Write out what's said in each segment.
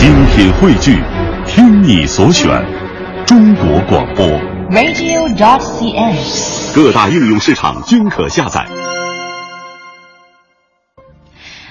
精品汇聚，听你所选，中国广播。radio.dot.cn，。各大应用市场均可下载。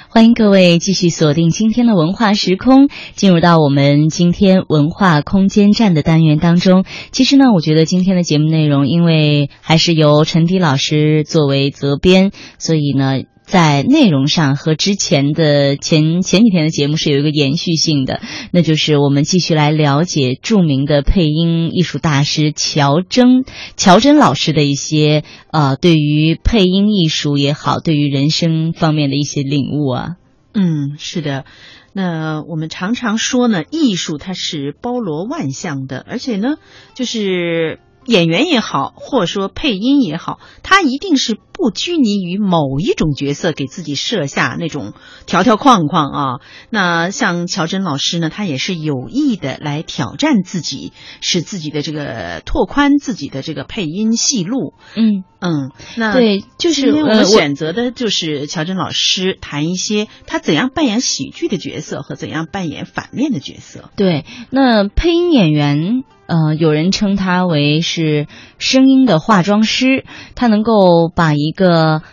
欢迎各位继续锁定今天的文化时空，进入到我们今天文化空间站的单元当中。其实呢，我觉得今天的节目内容，因为还是由陈迪老师作为责编，所以呢。在内容上和之前的前前几天的节目是有一个延续性的，那就是我们继续来了解著名的配音艺术大师乔征乔真老师的一些呃对于配音艺术也好，对于人生方面的一些领悟啊。嗯，是的。那我们常常说呢，艺术它是包罗万象的，而且呢，就是。演员也好，或者说配音也好，他一定是不拘泥于某一种角色，给自己设下那种条条框框啊。那像乔真老师呢，他也是有意的来挑战自己，使自己的这个拓宽自己的这个配音戏路。嗯嗯，那对，就是我们选择的就是乔真老师谈一些他怎样扮演喜剧的角色和怎样扮演反面的角色。对，那配音演员。呃，有人称他为是声音的化妆师，他能够把一个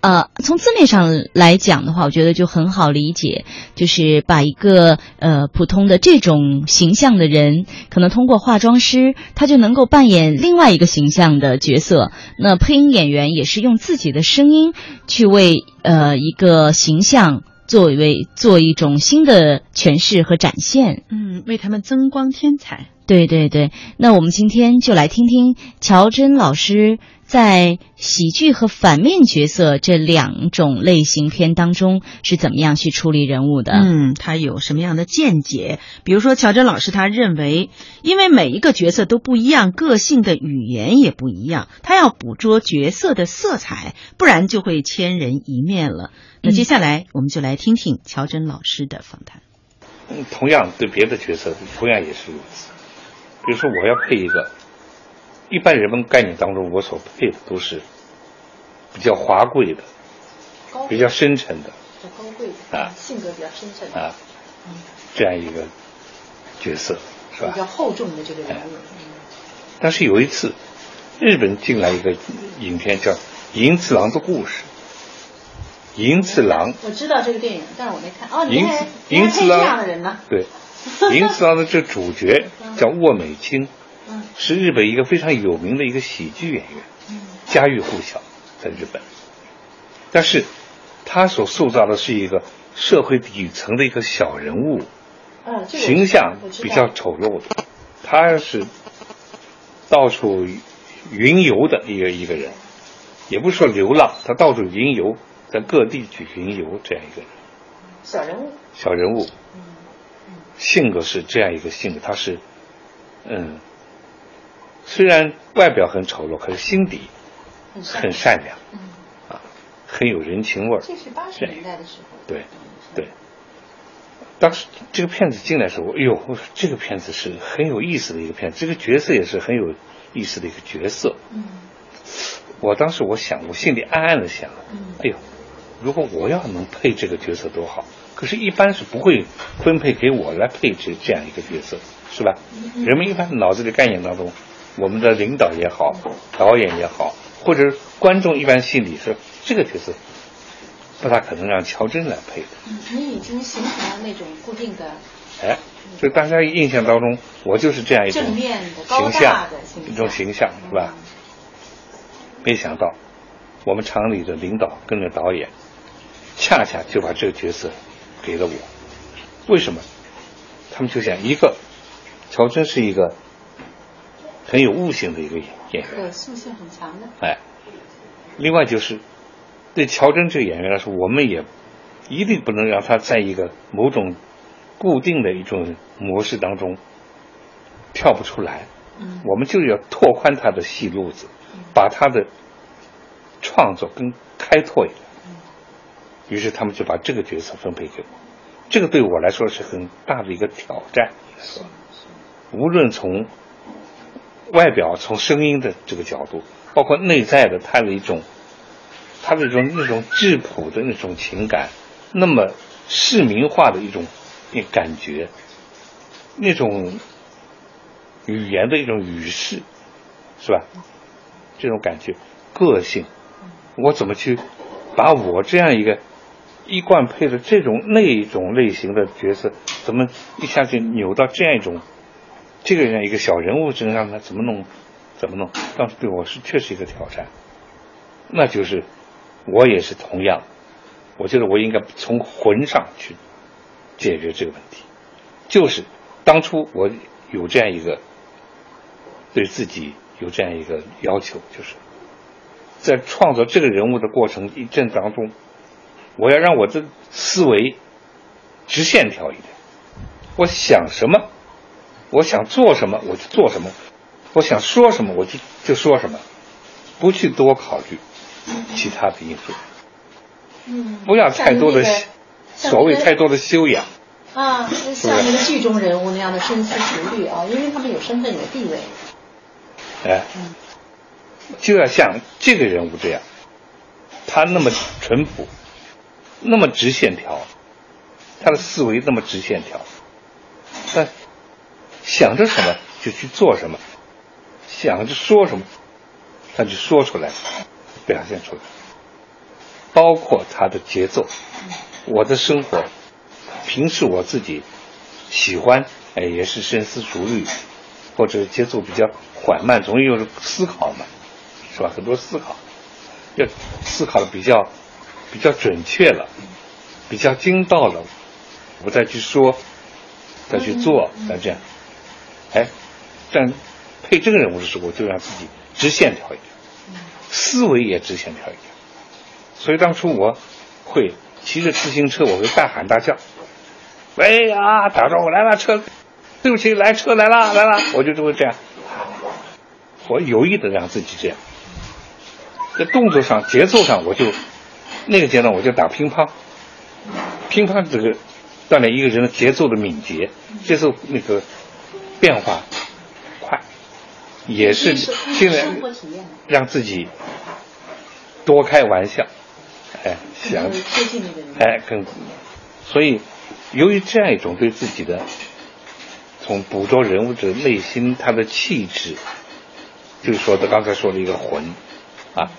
呃，从字面上来讲的话，我觉得就很好理解，就是把一个呃普通的这种形象的人，可能通过化妆师，他就能够扮演另外一个形象的角色。那配音演员也是用自己的声音去为呃一个形象。作为做一种新的诠释和展现，嗯，为他们增光添彩。对对对，那我们今天就来听听乔真老师在喜剧和反面角色这两种类型片当中是怎么样去处理人物的。嗯，他有什么样的见解？比如说，乔真老师他认为，因为每一个角色都不一样，个性的语言也不一样，他要捕捉角色的色彩，不然就会千人一面了。那接下来我们就来听听乔真老师的访谈。嗯，同样对别的角色，同样也是如此。比如说，我要配一个，一般人们概念当中，我所配的都是比较华贵的、比较深沉的、比较高贵的啊，性格比较深沉啊，嗯，这样一个角色是吧？比较厚重的这个人物。嗯、但是有一次，日本进来一个影片叫《银次郎的故事》。银次郎，我知道这个电影，但是我没看。哦，银还银次郎这样的人呢？对，银次郎的这主角叫沃美清，嗯，是日本一个非常有名的一个喜剧演员，嗯，家喻户晓在日本。但是，他所塑造的是一个社会底层的一个小人物，形象比较丑陋的，他是到处云游的一个一个人。也不是说流浪，他到处云游，在各地去云游这样一个人，小人物，小人物，性格是这样一个性格，他是，嗯，虽然外表很丑陋，可是心底很善良，嗯，啊，很有人情味儿。这是八十年代的时候，对，对。当时这个片子进来的时候，哎呦，我说这个片子是很有意思的一个片子，这个角色也是很有意思的一个角色，嗯。我当时我想，我心里暗暗的想，嗯、哎呦，如果我要能配这个角色多好！可是，一般是不会分配给我来配置这样一个角色，是吧？嗯、人们一般脑子里概念当中，我们的领导也好，导演也好，或者观众一般心里是这个角色不大可能让乔真来配的。嗯，你已经形成了那种固定的，哎，就大家印象当中，我就是这样一种正面的、形象，的一种形象，是吧？没想到，我们厂里的领导跟着导演，恰恰就把这个角色给了我。为什么？他们就想一个，乔真是一个很有悟性的一个演员，可塑性很强的。哎，另外就是对乔真这个演员来说，我们也一定不能让他在一个某种固定的一种模式当中跳不出来。嗯，我们就是要拓宽他的戏路子。把他的创作跟开拓一下，于是他们就把这个角色分配给我，这个对我来说是很大的一个挑战。无论从外表、从声音的这个角度，包括内在的他的一种，他的一种那种质朴的那种情感，那么市民化的一种感觉，那种语言的一种语势，是吧？这种感觉，个性，我怎么去把我这样一个一贯配的这种那种类型的角色，怎么一下就扭到这样一种这个人一个小人物身上呢？怎么弄？怎么弄？当时对我是确实一个挑战。那就是我也是同样，我觉得我应该从魂上去解决这个问题。就是当初我有这样一个对自己有这样一个要求，就是在创作这个人物的过程一阵当中，我要让我的思维直线条一点。我想什么，我想做什么，我就做什么；我想说什么，我就就说什么，不去多考虑其他的因素。嗯，不要太多的那个所谓太多的修养。啊，像那个剧中人物那样的深思熟虑啊，因为他们有身份有地位。哎，就要像这个人物这样，他那么淳朴，那么直线条，他的思维那么直线条，他想着什么就去做什么，想着说什么，他就说出来，表现出来，包括他的节奏，我的生活，平时我自己喜欢，哎，也是深思熟虑，或者节奏比较缓慢，总有思考嘛，是吧？很多思考，要思考的比较比较准确了，比较精到了，我再去说，再去做，再这样，哎，但配这个人物的时候，我就让自己直线条一点，思维也直线条一点。所以当初我会骑着自行车，我会大喊大叫，喂啊，打招呼来了车，对不起，来车来了来了，我就就会这样，我有意的让自己这样，在动作上、节奏上，我就那个阶段我就打乒乓，乒乓这个锻炼一个人的节奏的敏捷，接受那个变化快，也是现在让自己多开玩笑，哎，想。哎，更，所以由于这样一种对自己的从捕捉人物的内心他的气质，就是说的刚才说的一个魂啊，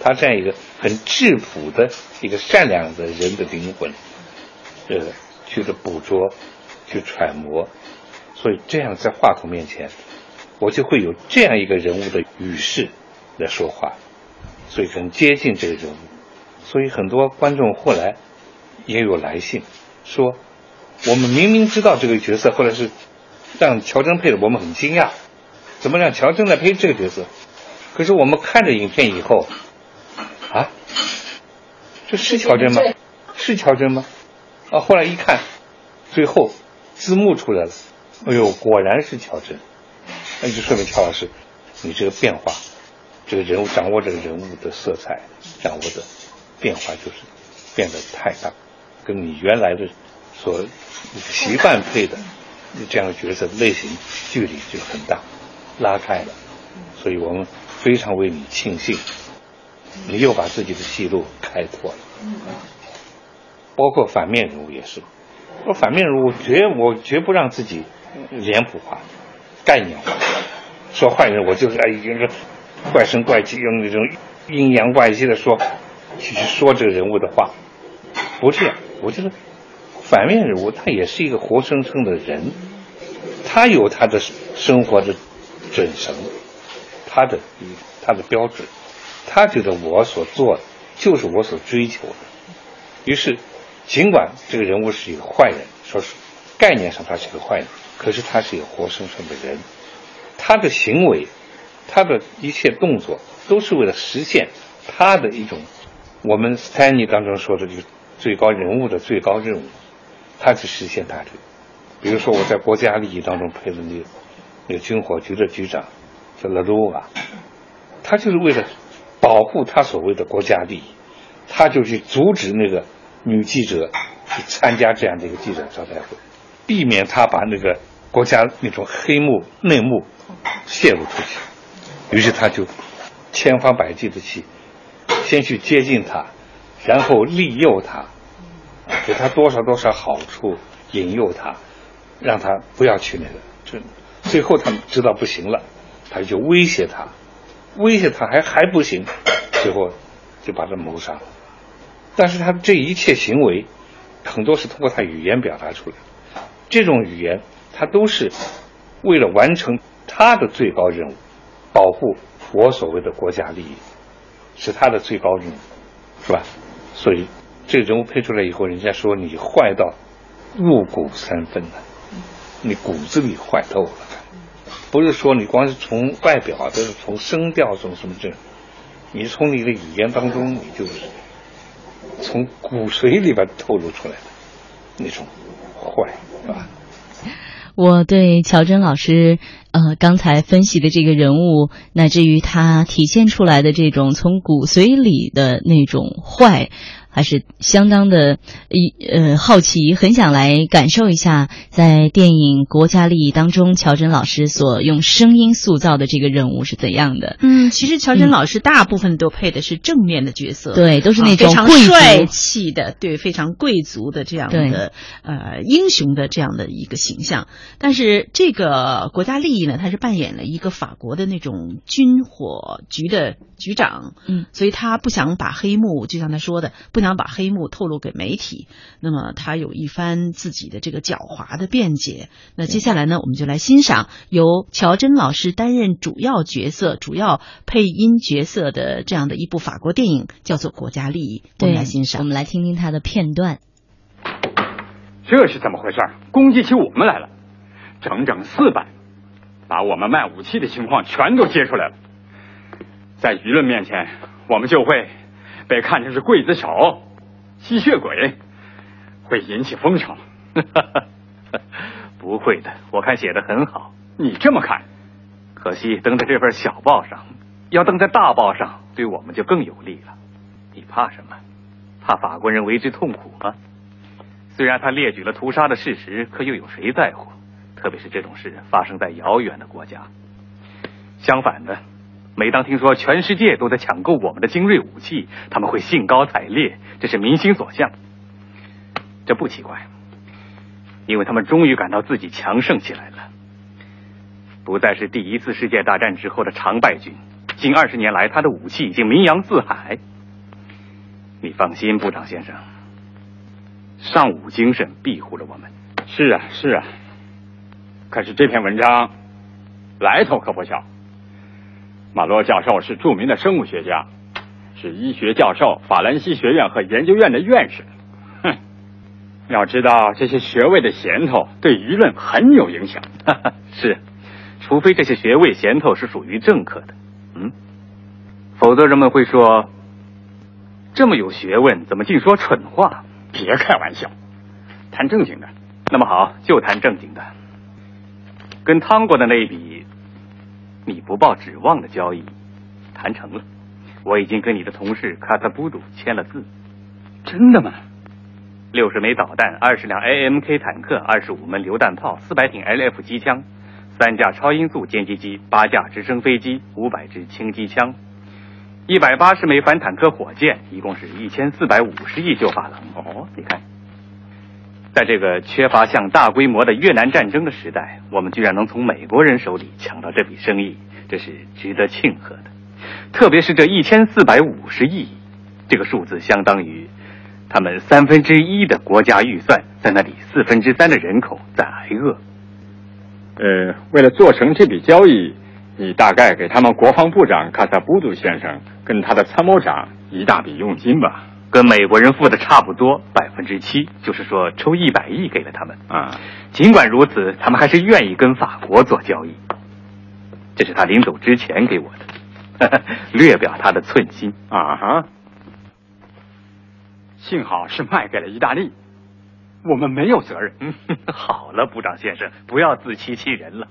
他这样一个很质朴的一个善良的人的灵魂，呃，去的捕捉，去揣摩，所以这样在话筒面前，我就会有这样一个人物的语势来说话，所以很接近这个人物。所以很多观众后来也有来信说，我们明明知道这个角色，后来是让乔真配的，我们很惊讶，怎么让乔真来配这个角色？可是我们看着影片以后，这是乔真吗？是乔真吗？啊，后来一看，最后字幕出来了，哎呦，果然是乔真，那就说明乔老师，你这个变化，这个人物掌握这个人物的色彩，掌握的变化就是变得太大，跟你原来的所习惯配的这样的角色类型距离就很大，拉开了，所以我们非常为你庆幸，你又把自己的戏路开拓了。包括反面人物也是，我反面人物绝我绝不让自己脸谱化、概念化。说坏人，我就是哎，一个怪声怪气，用那种阴阳怪气的说，去去说这个人物的话，不这样。我觉得反面人物他也是一个活生生的人，他有他的生活的准绳，他的他的标准，他觉得我所做的就是我所追求的，于是。尽管这个人物是一个坏人，说是概念上他是一个坏人，可是他是一个活生生的人，他的行为，他的一切动作都是为了实现他的一种我们斯坦尼当中说的这个最高人物的最高任务，他去实现他这个。比如说我在国家利益当中配的那个那个军火局的局长叫勒鲁瓦，他就是为了保护他所谓的国家利益，他就去阻止那个。女记者去参加这样的一个记者招待会，避免她把那个国家那种黑幕内幕泄露出去，于是他就千方百计的去先去接近她，然后利诱她，给她多少多少好处，引诱她，让他不要去那个。就最后他知道不行了，他就威胁他，威胁他还还不行，最后就把他谋杀了。但是他这一切行为，很多是通过他语言表达出来。这种语言，他都是为了完成他的最高任务，保护我所谓的国家利益，是他的最高任务，是吧？所以这个人物配出来以后，人家说你坏到入骨三分了，你骨子里坏透了，不是说你光是从外表，都是从声调，什么什么这，你从你的语言当中，你就是从骨髓里边透露出来的那种坏，是吧？我对乔真老师呃刚才分析的这个人物，乃至于他体现出来的这种从骨髓里的那种坏。还是相当的一呃好奇，很想来感受一下，在电影《国家利益》当中，乔真老师所用声音塑造的这个人物是怎样的？嗯，其实乔真老师大部分都配的是正面的角色，对，都是那种非常帅气的，对，非常贵族的这样的呃英雄的这样的一个形象。但是这个《国家利益》呢，他是扮演了一个法国的那种军火局的局长，嗯，所以他不想把黑幕，就像他说的。不想把黑幕透露给媒体，那么他有一番自己的这个狡猾的辩解。那接下来呢，我们就来欣赏由乔真老师担任主要角色、主要配音角色的这样的一部法国电影，叫做《国家利益》。我们来欣赏，我们来听听他的片段。这是怎么回事？攻击起我们来了，整整四百，把我们卖武器的情况全都揭出来了。在舆论面前，我们就会。被看成是刽子手、吸血鬼，会引起风潮。不会的，我看写的很好。你这么看？可惜登在这份小报上，要登在大报上，对我们就更有利了。你怕什么？怕法国人为之痛苦吗？虽然他列举了屠杀的事实，可又有谁在乎？特别是这种事发生在遥远的国家。相反的。每当听说全世界都在抢购我们的精锐武器，他们会兴高采烈，这是民心所向。这不奇怪，因为他们终于感到自己强盛起来了，不再是第一次世界大战之后的常败军。近二十年来，他的武器已经名扬四海。你放心，部长先生，尚武精神庇护着我们。是啊，是啊。可是这篇文章来头可不小。马洛教授是著名的生物学家，是医学教授，法兰西学院和研究院的院士。哼，要知道这些学位的衔头对舆论很有影响。是，除非这些学位衔头是属于政客的，嗯，否则人们会说，这么有学问，怎么净说蠢话？别开玩笑，谈正经的。那么好，就谈正经的，跟汤国的那一笔。你不抱指望的交易谈成了，我已经跟你的同事卡萨布杜签了字。真的吗？六十枚导弹，二十辆 AMK 坦克，二十五门榴弹炮，四百挺 LF 机枪，三架超音速歼击机，八架直升飞机，五百支轻机枪，一百八十枚反坦克火箭，一共是一千四百五十亿旧法郎。哦，你看。在这个缺乏像大规模的越南战争的时代，我们居然能从美国人手里抢到这笔生意，这是值得庆贺的。特别是这一千四百五十亿，这个数字相当于他们三分之一的国家预算，在那里四分之三的人口在挨饿。呃，为了做成这笔交易，你大概给他们国防部长卡萨布杜先生跟他的参谋长一大笔佣金吧。跟美国人付的差不多，百分之七，就是说抽一百亿给了他们啊。尽管如此，他们还是愿意跟法国做交易。这是他临走之前给我的，略表他的寸心啊哈。幸好是卖给了意大利，我们没有责任。好了，部长先生，不要自欺欺人了。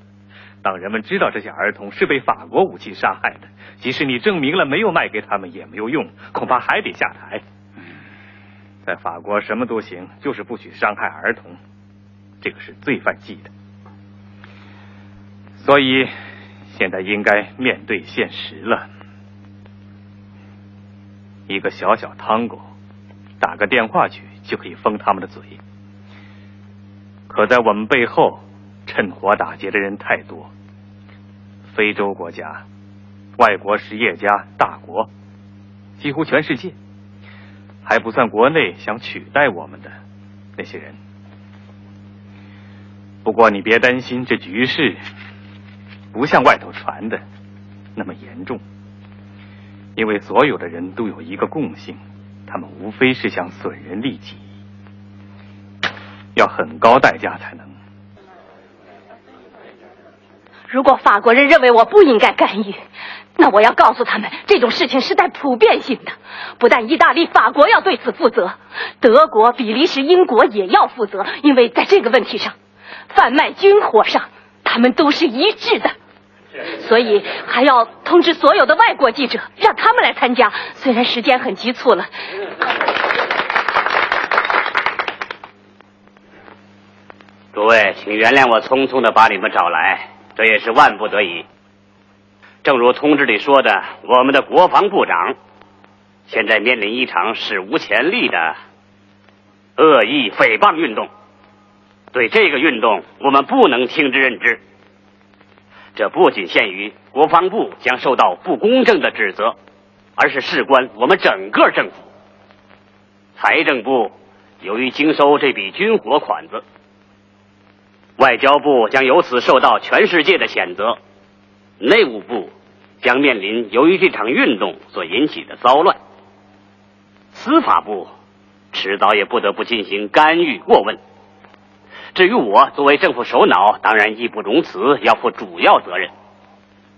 当人们知道这些儿童是被法国武器杀害的，即使你证明了没有卖给他们也没有用，恐怕还得下台。在法国什么都行，就是不许伤害儿童，这个是罪犯忌的。所以现在应该面对现实了。一个小小汤狗，打个电话去就可以封他们的嘴。可在我们背后趁火打劫的人太多。非洲国家、外国实业家、大国，几乎全世界，还不算国内想取代我们的那些人。不过你别担心，这局势不像外头传的那么严重，因为所有的人都有一个共性，他们无非是想损人利己，要很高代价才能。如果法国人认为我不应该干预，那我要告诉他们，这种事情是带普遍性的，不但意大利、法国要对此负责，德国、比利时、英国也要负责，因为在这个问题上。贩卖军火上，他们都是一致的，所以还要通知所有的外国记者，让他们来参加。虽然时间很急促了，诸位，请原谅我匆匆的把你们找来，这也是万不得已。正如通知里说的，我们的国防部长现在面临一场史无前例的恶意诽谤运动。对这个运动，我们不能听之任之。这不仅限于国防部将受到不公正的指责，而是事关我们整个政府。财政部由于经收这笔军火款子，外交部将由此受到全世界的谴责，内务部将面临由于这场运动所引起的骚乱，司法部迟早也不得不进行干预过问。至于我作为政府首脑，当然义不容辞，要负主要责任。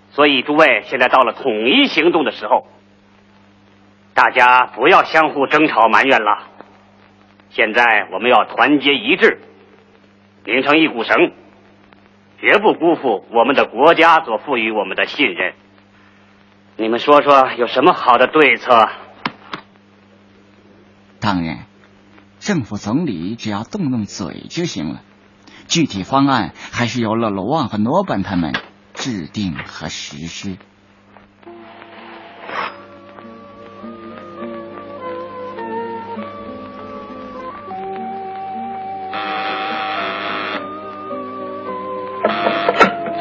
所以诸位，现在到了统一行动的时候，大家不要相互争吵埋怨了。现在我们要团结一致，拧成一股绳，绝不辜负我们的国家所赋予我们的信任。你们说说，有什么好的对策？当然，政府总理只要动动嘴就行了。具体方案还是由了罗旺和诺本他们制定和实施。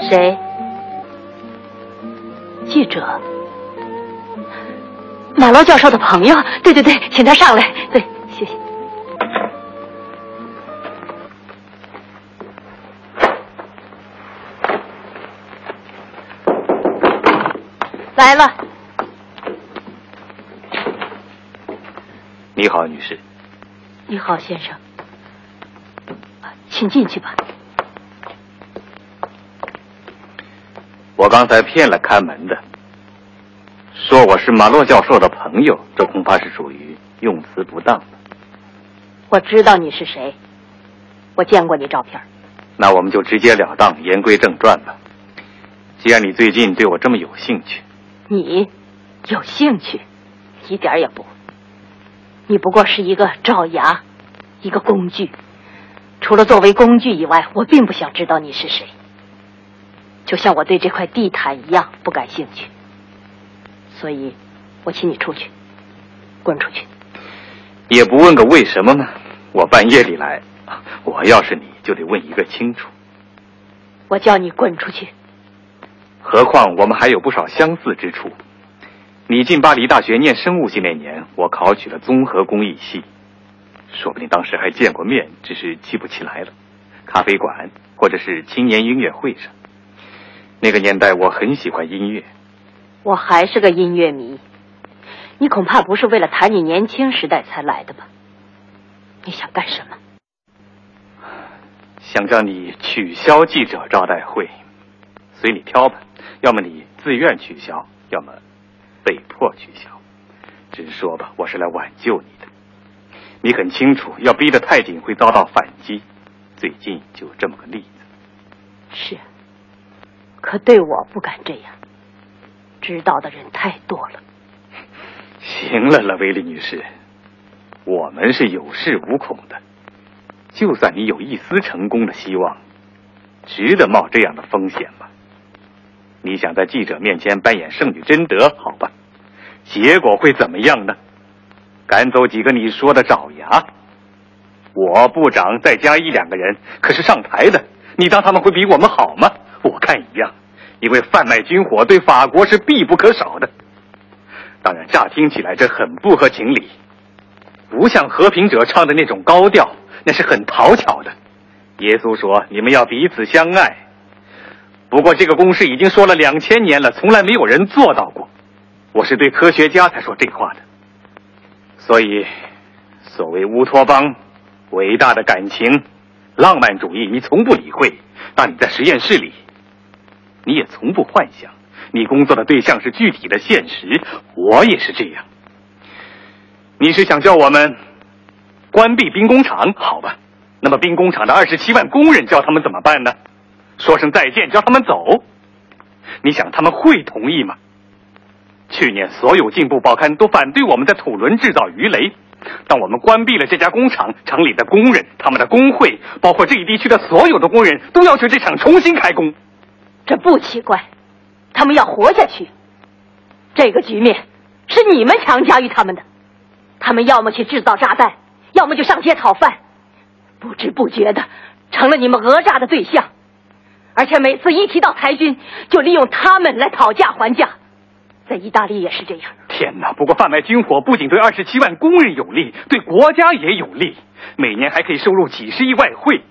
谁？记者？马老教授的朋友？对对对，请他上来。对。谢谢来了。你好，女士。你好，先生。请进去吧。我刚才骗了看门的，说我是马洛教授的朋友，这恐怕是属于用词不当的。我知道你是谁，我见过你照片。那我们就直截了当，言归正传吧。既然你最近对我这么有兴趣。你有兴趣，一点也不。你不过是一个爪牙，一个工具。除了作为工具以外，我并不想知道你是谁。就像我对这块地毯一样不感兴趣。所以，我请你出去，滚出去。也不问个为什么吗？我半夜里来，我要是你就得问一个清楚。我叫你滚出去。何况我们还有不少相似之处。你进巴黎大学念生物系那年，我考取了综合工艺系，说不定当时还见过面，只是记不起来了。咖啡馆或者是青年音乐会上，那个年代我很喜欢音乐。我还是个音乐迷。你恐怕不是为了谈你年轻时代才来的吧？你想干什么？想叫你取消记者招待会。随你挑吧，要么你自愿取消，要么被迫取消。直说吧，我是来挽救你的。你很清楚，要逼得太紧会遭到反击。最近就这么个例子。是，可对我不敢这样，知道的人太多了。行了，勒维利女士，我们是有恃无恐的。就算你有一丝成功的希望，值得冒这样的风险吗？你想在记者面前扮演圣女贞德，好吧？结果会怎么样呢？赶走几个你说的爪牙，我部长再加一两个人，可是上台的，你当他们会比我们好吗？我看一样，因为贩卖军火对法国是必不可少的。当然，乍听起来这很不合情理，不像和平者唱的那种高调，那是很讨巧的。耶稣说：“你们要彼此相爱。”不过，这个公式已经说了两千年了，从来没有人做到过。我是对科学家才说这话的。所以，所谓乌托邦、伟大的感情、浪漫主义，你从不理会；当你在实验室里，你也从不幻想。你工作的对象是具体的现实，我也是这样。你是想叫我们关闭兵工厂？好吧，那么兵工厂的二十七万工人叫他们怎么办呢？说声再见，叫他们走。你想他们会同意吗？去年所有进步报刊都反对我们在土伦制造鱼雷。但我们关闭了这家工厂，厂里的工人、他们的工会，包括这一地区的所有的工人都要求这厂重新开工。这不奇怪，他们要活下去。这个局面是你们强加于他们的。他们要么去制造炸弹，要么就上街讨饭，不知不觉的成了你们讹诈的对象。而且每次一提到裁军，就利用他们来讨价还价。在意大利也是这样。天哪！不过贩卖军火不仅对二十七万工人有利，对国家也有利，每年还可以收入几十亿外汇。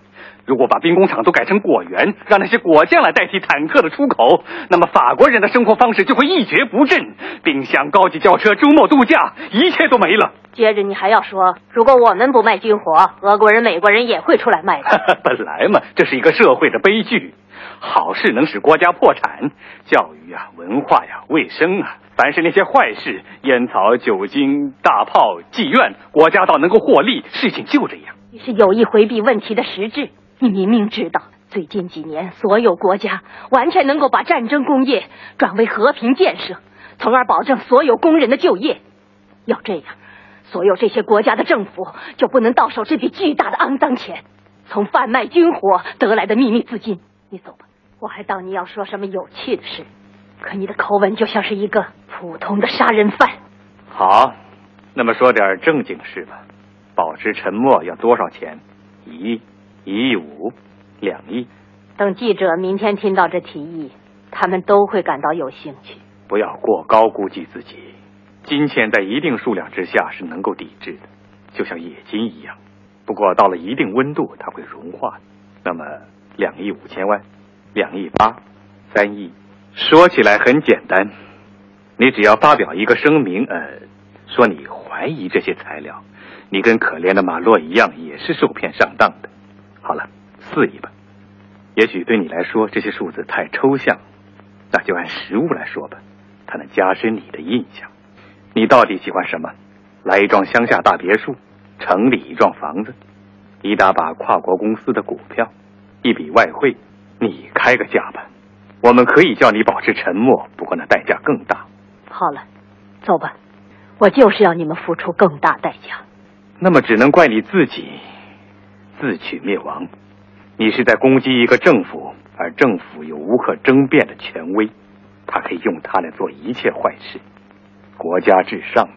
如果把兵工厂都改成果园，让那些果酱来代替坦克的出口，那么法国人的生活方式就会一蹶不振。冰箱、高级轿车、周末度假，一切都没了。接着你还要说，如果我们不卖军火，俄国人、美国人也会出来卖的。本来嘛，这是一个社会的悲剧。好事能使国家破产，教育啊、文化呀、卫生啊，凡是那些坏事，烟草、酒精、大炮、妓院，国家倒能够获利。事情就这样。你是有意回避问题的实质。你明明知道，最近几年所有国家完全能够把战争工业转为和平建设，从而保证所有工人的就业。要这样，所有这些国家的政府就不能到手这笔巨大的肮脏钱，从贩卖军火得来的秘密资金。你走吧，我还当你要说什么有趣的事，可你的口吻就像是一个普通的杀人犯。好，那么说点正经事吧。保持沉默要多少钱？一亿、一亿五、两亿。等记者明天听到这提议，他们都会感到有兴趣。不要过高估计自己，金钱在一定数量之下是能够抵制的，就像冶金一样。不过到了一定温度，它会融化。那么。两亿五千万，两亿八，三亿，说起来很简单，你只要发表一个声明，呃，说你怀疑这些材料，你跟可怜的马洛一样，也是受骗上当的。好了，四亿吧。也许对你来说这些数字太抽象，那就按实物来说吧，它能加深你的印象。你到底喜欢什么？来一幢乡下大别墅，城里一幢房子，一大把跨国公司的股票。一笔外汇，你开个价吧。我们可以叫你保持沉默，不过那代价更大。好了，走吧。我就是要你们付出更大代价。那么只能怪你自己，自取灭亡。你是在攻击一个政府，而政府有无可争辩的权威，他可以用它来做一切坏事。国家至上，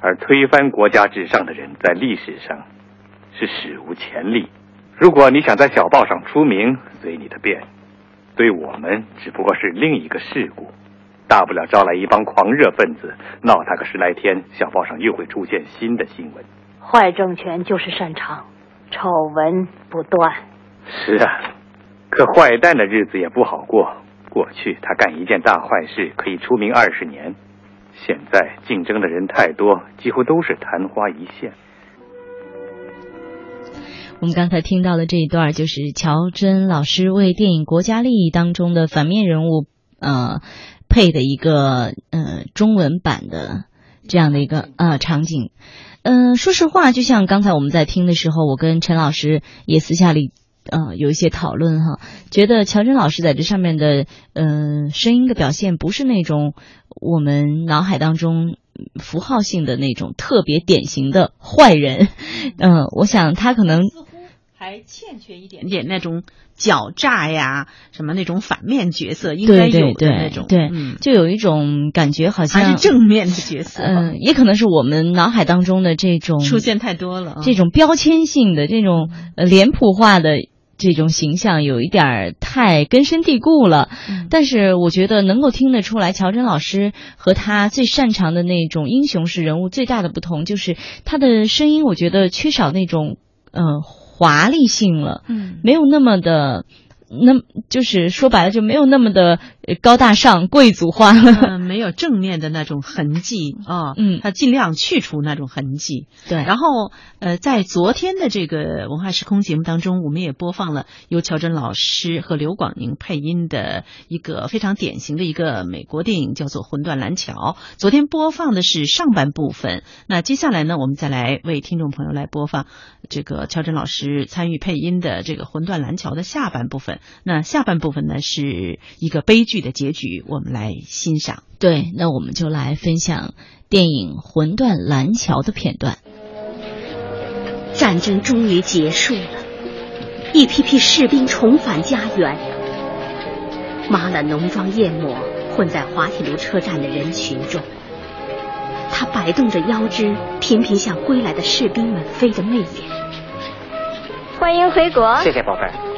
而推翻国家至上的人，在历史上是史无前例。如果你想在小报上出名，随你的便。对我们只不过是另一个事故，大不了招来一帮狂热分子，闹他个十来天，小报上又会出现新的新闻。坏政权就是擅长丑闻不断。是啊，可坏蛋的日子也不好过。过去他干一件大坏事可以出名二十年，现在竞争的人太多，几乎都是昙花一现。我们刚才听到的这一段，就是乔真老师为电影《国家利益》当中的反面人物，呃，配的一个呃中文版的这样的一个呃场景。嗯，说实话，就像刚才我们在听的时候，我跟陈老师也私下里呃有一些讨论哈，觉得乔真老师在这上面的嗯声音的表现，不是那种我们脑海当中符号性的那种特别典型的坏人。嗯，我想他可能。还欠缺一点点。那种狡诈呀，什么那种反面角色应该有的那种，对，嗯，就有一种感觉好像还是正面的角色，嗯，也可能是我们脑海当中的这种出现太多了，这种标签性的这种呃脸谱化的。这种形象有一点儿太根深蒂固了，嗯。但是我觉得能够听得出来，乔真老师和他最擅长的那种英雄式人物最大的不同，就是他的声音，我觉得缺少那种呃华丽性了，嗯，没有那么的。那就是说白了，就没有那么的呃高大上、贵族化了。嗯，没有正面的那种痕迹 啊，嗯，他尽量去除那种痕迹。对，然后呃，在昨天的这个文化时空节目当中，我们也播放了由乔真老师和刘广宁配音的一个非常典型的一个美国电影，叫做《魂断蓝桥》。昨天播放的是上半部分，那接下来呢，我们再来为听众朋友来播放这个乔真老师参与配音的这个《魂断蓝桥》的下半部分。那下半部分呢，是一个悲剧的结局，我们来欣赏。对，那我们就来分享电影《魂断蓝桥》的片段。战争终于结束了，一批批士兵重返家园。玛瑙浓妆艳抹，混在滑铁卢车站的人群中。她摆动着腰肢，频频向归来的士兵们飞着媚眼。欢迎回国，谢谢宝贝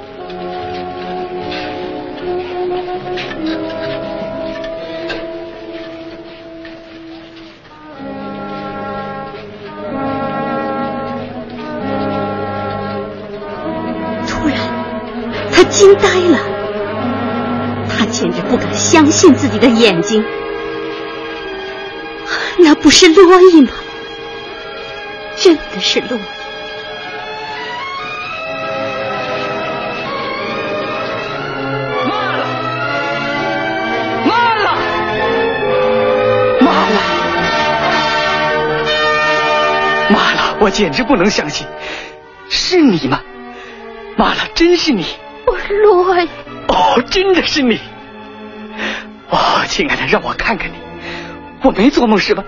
突然，他惊呆了，他简直不敢相信自己的眼睛，那不是洛伊吗？真的是洛伊。我简直不能相信，是你吗？妈了，真是你！我洛伊，哦，真的是你！哦，亲爱的，让我看看你，我没做梦是吧？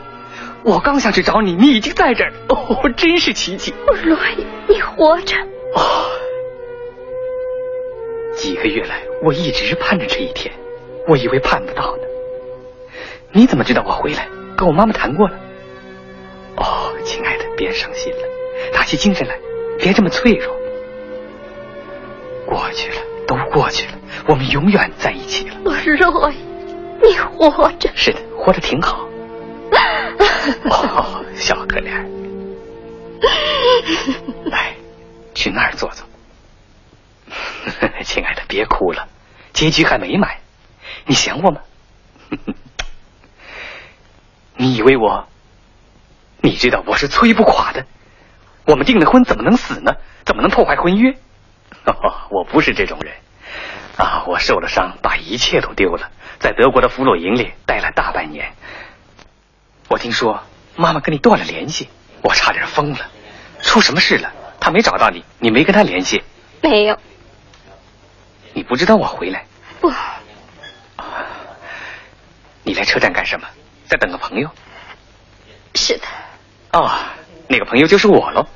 我刚想去找你，你已经在这儿。哦，真是奇迹！洛伊，你活着。哦，几个月来，我一直盼着这一天，我以为盼不到呢。你怎么知道我回来？跟我妈妈谈过了。哦，亲爱的，别伤心了，打起精神来，别这么脆弱。过去了，都过去了，我们永远在一起了。洛伊，你活着。是的，活得挺好。哦，小可怜。来，去那儿坐坐。亲爱的，别哭了，结局还没满。你想我吗？你以为我？你知道我是摧不垮的。我们订的婚，怎么能死呢？怎么能破坏婚约？哦，我不是这种人。啊，我受了伤，把一切都丢了，在德国的俘虏营里待了大半年。我听说妈妈跟你断了联系，我差点疯了。出什么事了？她没找到你，你没跟她联系？没有。你不知道我回来？不。你来车站干什么？在等个朋友？是的。哦，那个朋友就是我喽。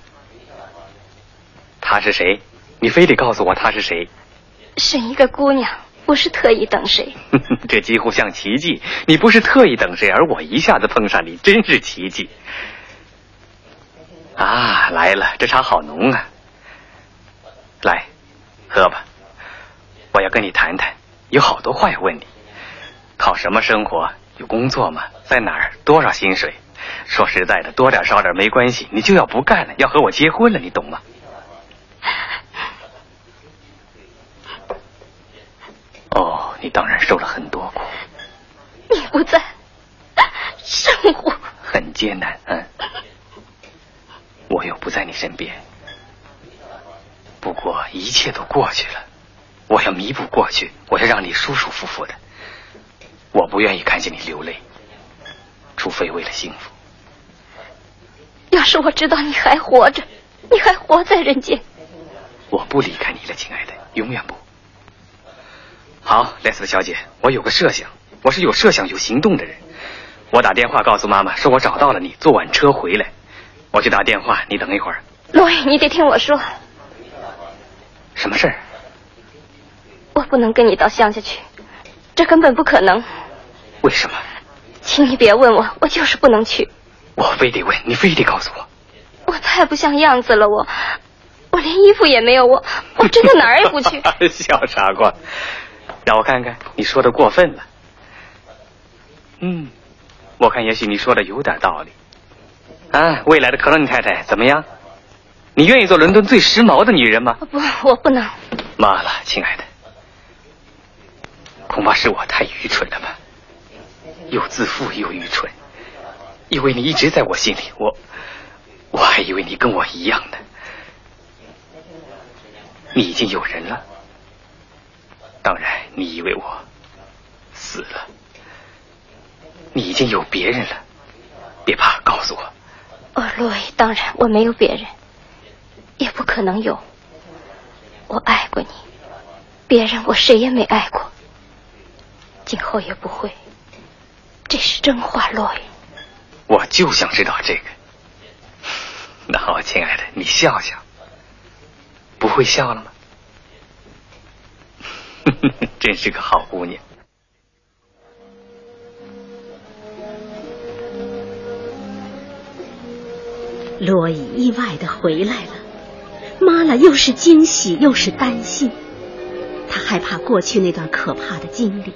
他是谁？你非得告诉我他是谁？是一个姑娘，不是特意等谁。这几乎像奇迹。你不是特意等谁，而我一下子碰上你，真是奇迹。啊，来了，这茶好浓啊！来，喝吧。我要跟你谈谈，有好多话要问你。靠什么生活？有工作吗？在哪儿？多少薪水？说实在的，多点少点没关系，你就要不干了，要和我结婚了，你懂吗？哦，你当然受了很多苦。你不在，生活很艰难，嗯。我又不在你身边，不过一切都过去了。我要弥补过去，我要让你舒舒服服的。我不愿意看见你流泪，除非为了幸福。要是我知道你还活着，你还活在人间，我不离开你了，亲爱的，永远不。好，莱斯特小姐，我有个设想，我是有设想、有行动的人。我打电话告诉妈妈，说我找到了你，坐晚车回来。我去打电话，你等一会儿。罗伊，你得听我说。什么事儿？我不能跟你到乡下去，这根本不可能。为什么？请你别问我，我就是不能去。我非得问你，非得告诉我。我太不像样子了，我，我连衣服也没有，我，我真的哪儿也不去。小傻瓜，让我看看，你说的过分了。嗯，我看也许你说的有点道理。啊，未来的克罗尼太太怎么样？你愿意做伦敦最时髦的女人吗？不，我不能。妈了，亲爱的，恐怕是我太愚蠢了吧，又自负又愚蠢。因为你一直在我心里，我我还以为你跟我一样的。你已经有人了，当然你以为我死了。你已经有别人了，别怕，告诉我。哦，洛伊，当然我没有别人，也不可能有。我爱过你，别人我谁也没爱过，今后也不会。这是真话，洛伊。我就想知道这个。那好，亲爱的，你笑笑。不会笑了吗？真是个好姑娘。罗伊意外的回来了，妈了又是惊喜又是担心，她害怕过去那段可怕的经历，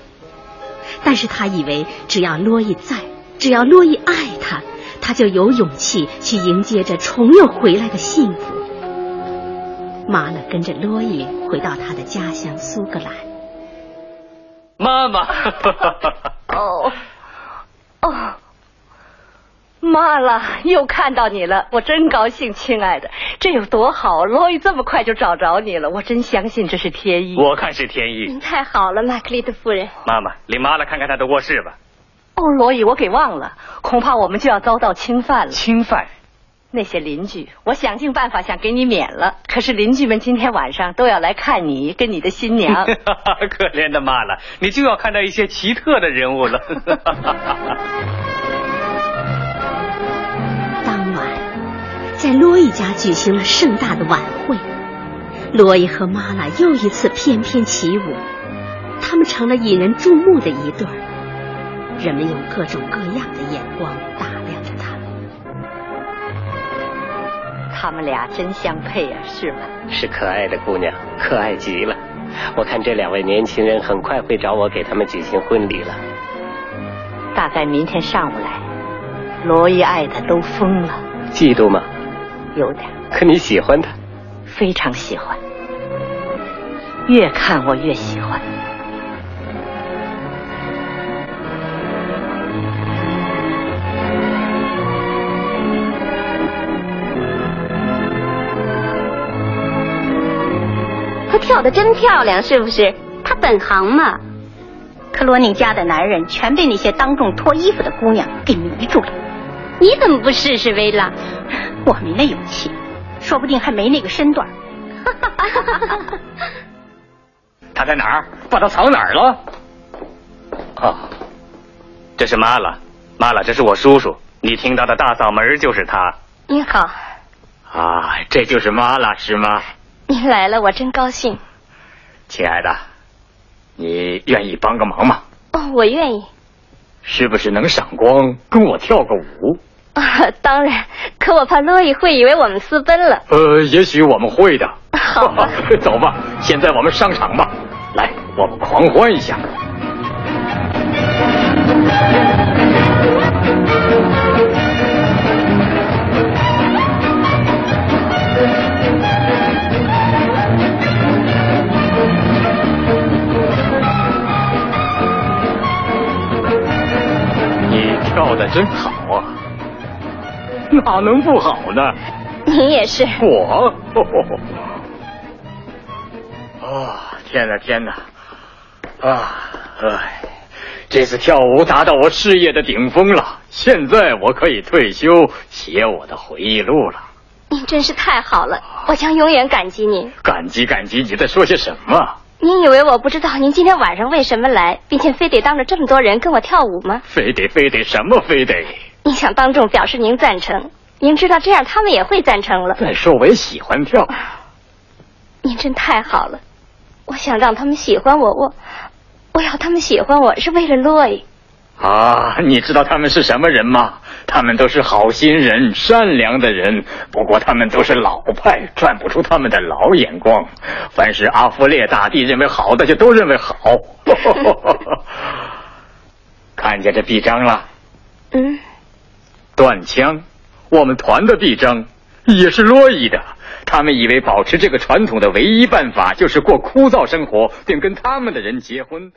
但是她以为只要罗伊在，只要罗伊爱他，他就有勇气去迎接着重又回来的幸福。妈妈跟着罗伊回到他的家乡苏格兰。妈妈，哦，哦。妈了，又看到你了，我真高兴，亲爱的，这有多好！罗伊这么快就找着你了，我真相信这是天意。我看是天意。您太好了，玛克丽特夫人。妈妈，领妈来看看她的卧室吧。哦，罗伊，我给忘了，恐怕我们就要遭到侵犯了。侵犯？那些邻居，我想尽办法想给你免了，可是邻居们今天晚上都要来看你跟你的新娘。可怜的妈了，你就要看到一些奇特的人物了。当晚在罗伊家举行了盛大的晚会，罗伊和妈拉又一次翩翩起舞，他们成了引人注目的一对儿。人们用各种各样的眼光打量着他们。他们俩真相配啊，是吗？是可爱的姑娘，可爱极了。我看这两位年轻人很快会找我给他们举行婚礼了。大概明天上午来，罗伊爱的都疯了。嫉妒吗？有点，可你喜欢他？非常喜欢，越看我越喜欢。她跳的真漂亮，是不是？她本行嘛。克罗宁家的男人全被那些当众脱衣服的姑娘给迷住了。你怎么不试试，薇拉？我没那勇气，说不定还没那个身段。他在哪儿？把他藏哪儿了？哦，这是妈了，妈了，这是我叔叔。你听到的大嗓门就是他。你好。啊，这就是妈了，是吗？您来了，我真高兴。亲爱的，你愿意帮个忙吗？哦，我愿意。是不是能赏光，跟我跳个舞？啊，当然，可我怕洛伊会以为我们私奔了。呃，也许我们会的。好吧，走吧，现在我们上场吧。来，我们狂欢一下。你跳的真好啊！哪能不好呢？您也是。我。哦！天哪，天哪！啊！哎，这次跳舞达到我事业的顶峰了。现在我可以退休，写我的回忆录了。您真是太好了，我将永远感激您。感激感激！你在说些什么？您以为我不知道您今天晚上为什么来，并且非得当着这么多人跟我跳舞吗？非得非得什么非得？你想当众表示您赞成？您知道这样他们也会赞成了。再说我也喜欢跳。您真太好了，我想让他们喜欢我，我我要他们喜欢我是为了洛伊。啊，你知道他们是什么人吗？他们都是好心人、善良的人，不过他们都是老派，转不出他们的老眼光。凡是阿弗列大帝认为好的，就都认为好。看见这臂章了？嗯。断枪，我们团的臂章也是洛伊的。他们以为保持这个传统的唯一办法就是过枯燥生活，并跟他们的人结婚。